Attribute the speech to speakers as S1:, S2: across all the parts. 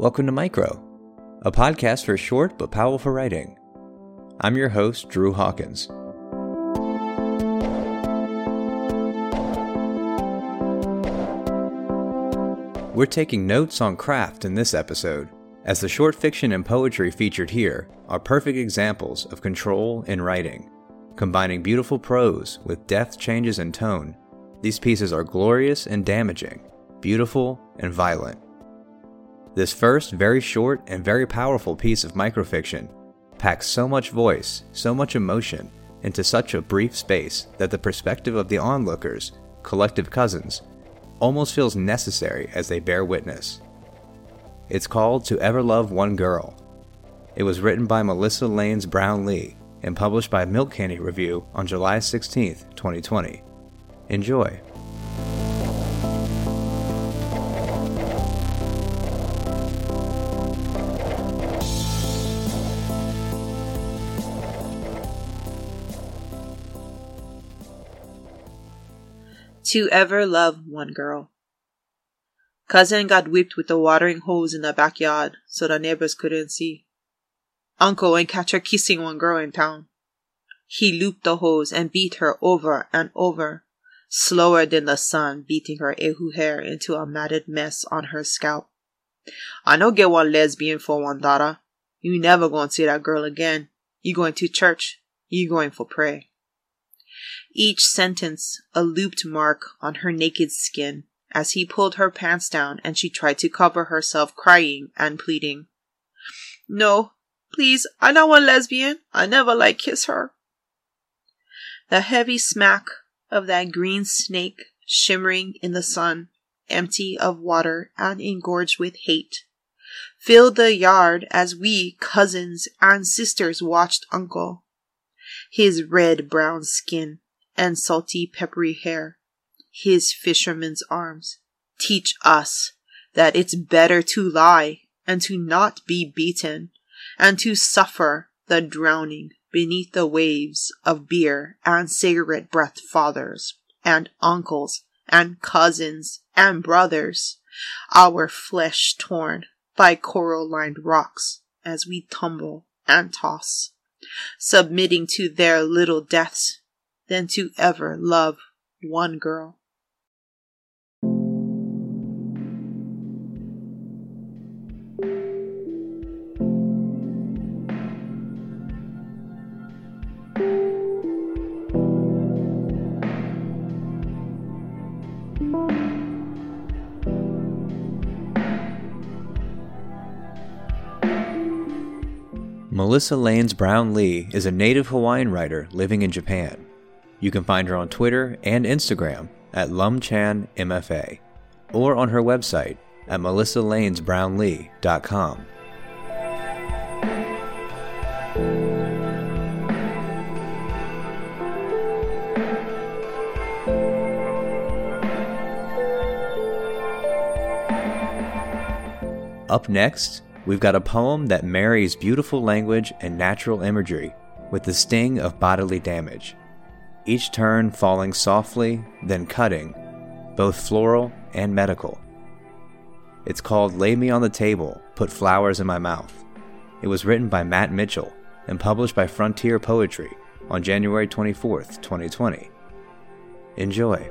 S1: Welcome to Micro, a podcast for short but powerful writing. I'm your host, Drew Hawkins. We're taking notes on craft in this episode, as the short fiction and poetry featured here are perfect examples of control in writing. Combining beautiful prose with depth changes in tone, these pieces are glorious and damaging, beautiful and violent. This first, very short, and very powerful piece of microfiction packs so much voice, so much emotion, into such a brief space that the perspective of the onlookers, collective cousins, almost feels necessary as they bear witness. It's called To Ever Love One Girl. It was written by Melissa Llanes Brownlee and published by Milk Candy Review on July 16, 2020. Enjoy.
S2: To ever love one girl. Cousin got whipped with a watering hose in the backyard so the neighbors couldn't see. Uncle and catch her kissing one girl in town. He looped the hose and beat her over and over, slower than the sun beating her ehu hair into a matted mess on her scalp. I no get one lesbian for one daughter. You never gonna see that girl again. You going to church. You going for pray. Each sentence a looped mark on her naked skin as he pulled her pants down and she tried to cover herself crying and pleading. No, please, I not want lesbian. I never like kiss her. The heavy smack of that green snake shimmering in the sun, empty of water and engorged with hate, filled the yard as we, cousins and sisters, watched Uncle. His red brown skin and salty peppery hair, his fisherman's arms, teach us that it's better to lie and to not be beaten and to suffer the drowning beneath the waves of beer and cigarette breath fathers and uncles and cousins and brothers, our flesh torn by coral lined rocks as we tumble and toss, submitting to their little deaths than to ever love one girl.
S1: Melissa Llanes Brownlee is a native Hawaiian writer living in Japan. You can find her on Twitter and Instagram at lumchanmfa or on her website at melissallanesbrownlee.com. Up next, we've got a poem that marries beautiful language and natural imagery with the sting of bodily damage. Each turn falling softly, then cutting, both floral and medical. It's called Lay Me on the Table, Put Flowers in My Mouth. It was written by Matt Mitchell and published by Frontier Poetry on January 24th, 2020. Enjoy.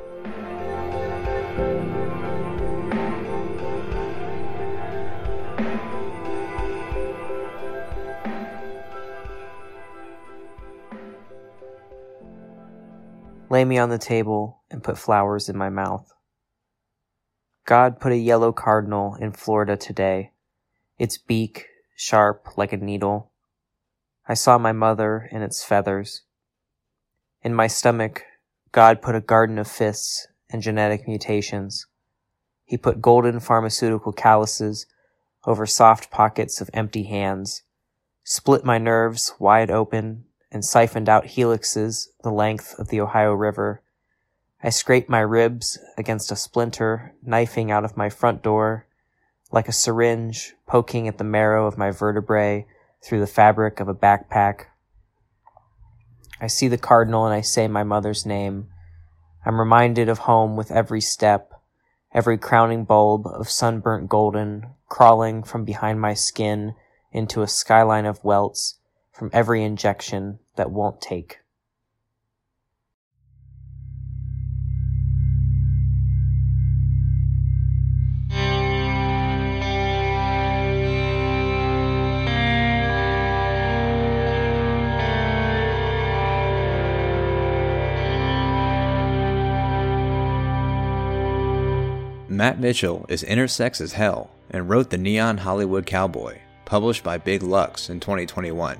S3: Lay me on the table, and put flowers in my mouth. God put a yellow cardinal in Florida today, its beak sharp like a needle. I saw my mother in its feathers. In my stomach, God put a garden of fists and genetic mutations. He put golden pharmaceutical calluses over soft pockets of empty hands, split my nerves wide open and siphoned out helixes the length of the Ohio River. I scraped my ribs against a splinter knifing out of my front door, like a syringe poking at the marrow of my vertebrae through the fabric of a backpack. I see the cardinal and I say my mother's name. I'm reminded of home with every step, every crowning bulb of sunburnt golden crawling from behind my skin into a skyline of welts from every injection that won't take.
S1: Matt Mitchell is intersex as hell and wrote The Neon Hollywood Cowboy, published by Big Lucks in 2021.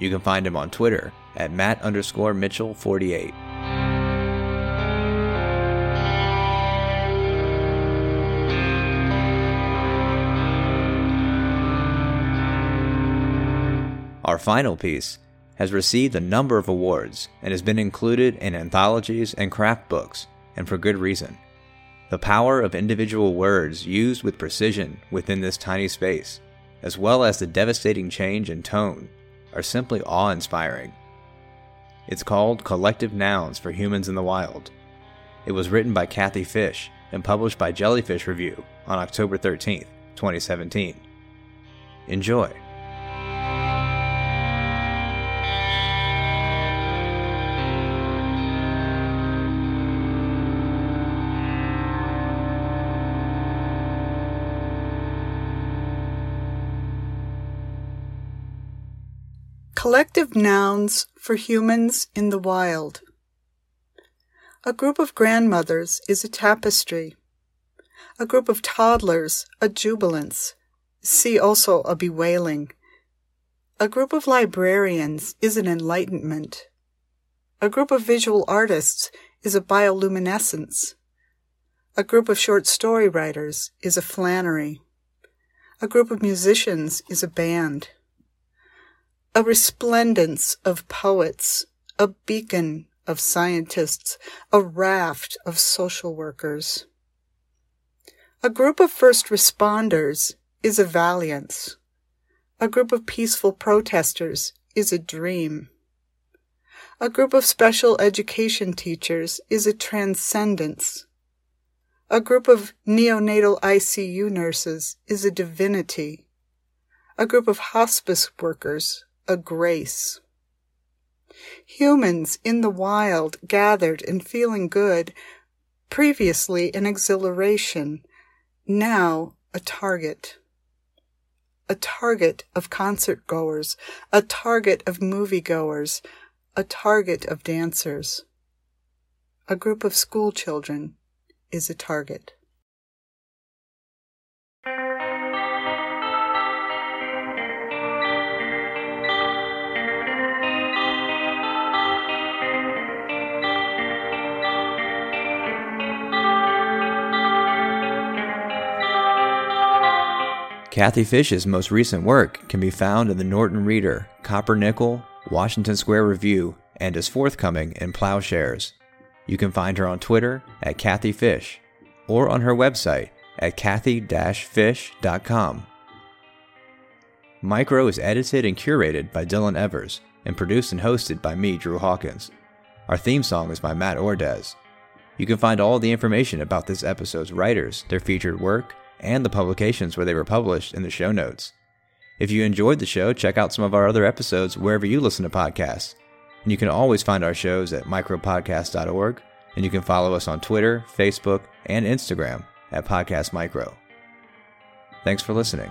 S1: You can find him on Twitter at Matt underscore Mitchell 48. Our final piece has received a number of awards and has been included in anthologies and craft books, and for good reason. The power of individual words used with precision within this tiny space, as well as the devastating change in tone, are simply awe inspiring. It's called Collective Nouns for Humans in the Wild. It was written by Kathy Fish and published by Jellyfish Review on October 13, 2017. Enjoy.
S4: Collective nouns for humans in the wild. A group of grandmothers is a tapestry. A group of toddlers, a jubilance. See also a bewailing. A group of librarians is an enlightenment. A group of visual artists is a bioluminescence. A group of short story writers is a Flannery. A group of musicians is a band a resplendence of poets, a beacon of scientists, a raft of social workers. A group of first responders is a valiance. A group of peaceful protesters is a dream. A group of special education teachers is a transcendence. A group of neonatal ICU nurses is a divinity. A group of hospice workers a grace. Humans in the wild gathered and feeling good, previously an exhilaration, now a target. A target of concert goers, a target of movie goers, a target of dancers. A group of school children is a target.
S1: Kathy Fish's most recent work can be found in the Norton Reader, Copper Nickel, Washington Square Review, and is forthcoming in Ploughshares. You can find her on Twitter at Kathy Fish or on her website at kathy-fish.com. Micro is edited and curated by Dylan Evers and produced and hosted by me, Drew Hawkins. Our theme song is by Matt Ordez. You can find all the information about this episode's writers, their featured work, and the publications where they were published in the show notes. If you enjoyed the show, check out some of our other episodes wherever you listen to podcasts. And you can always find our shows at micropodcast.org, and you can follow us on Twitter, Facebook, and Instagram at Podcast Micro. Thanks for listening.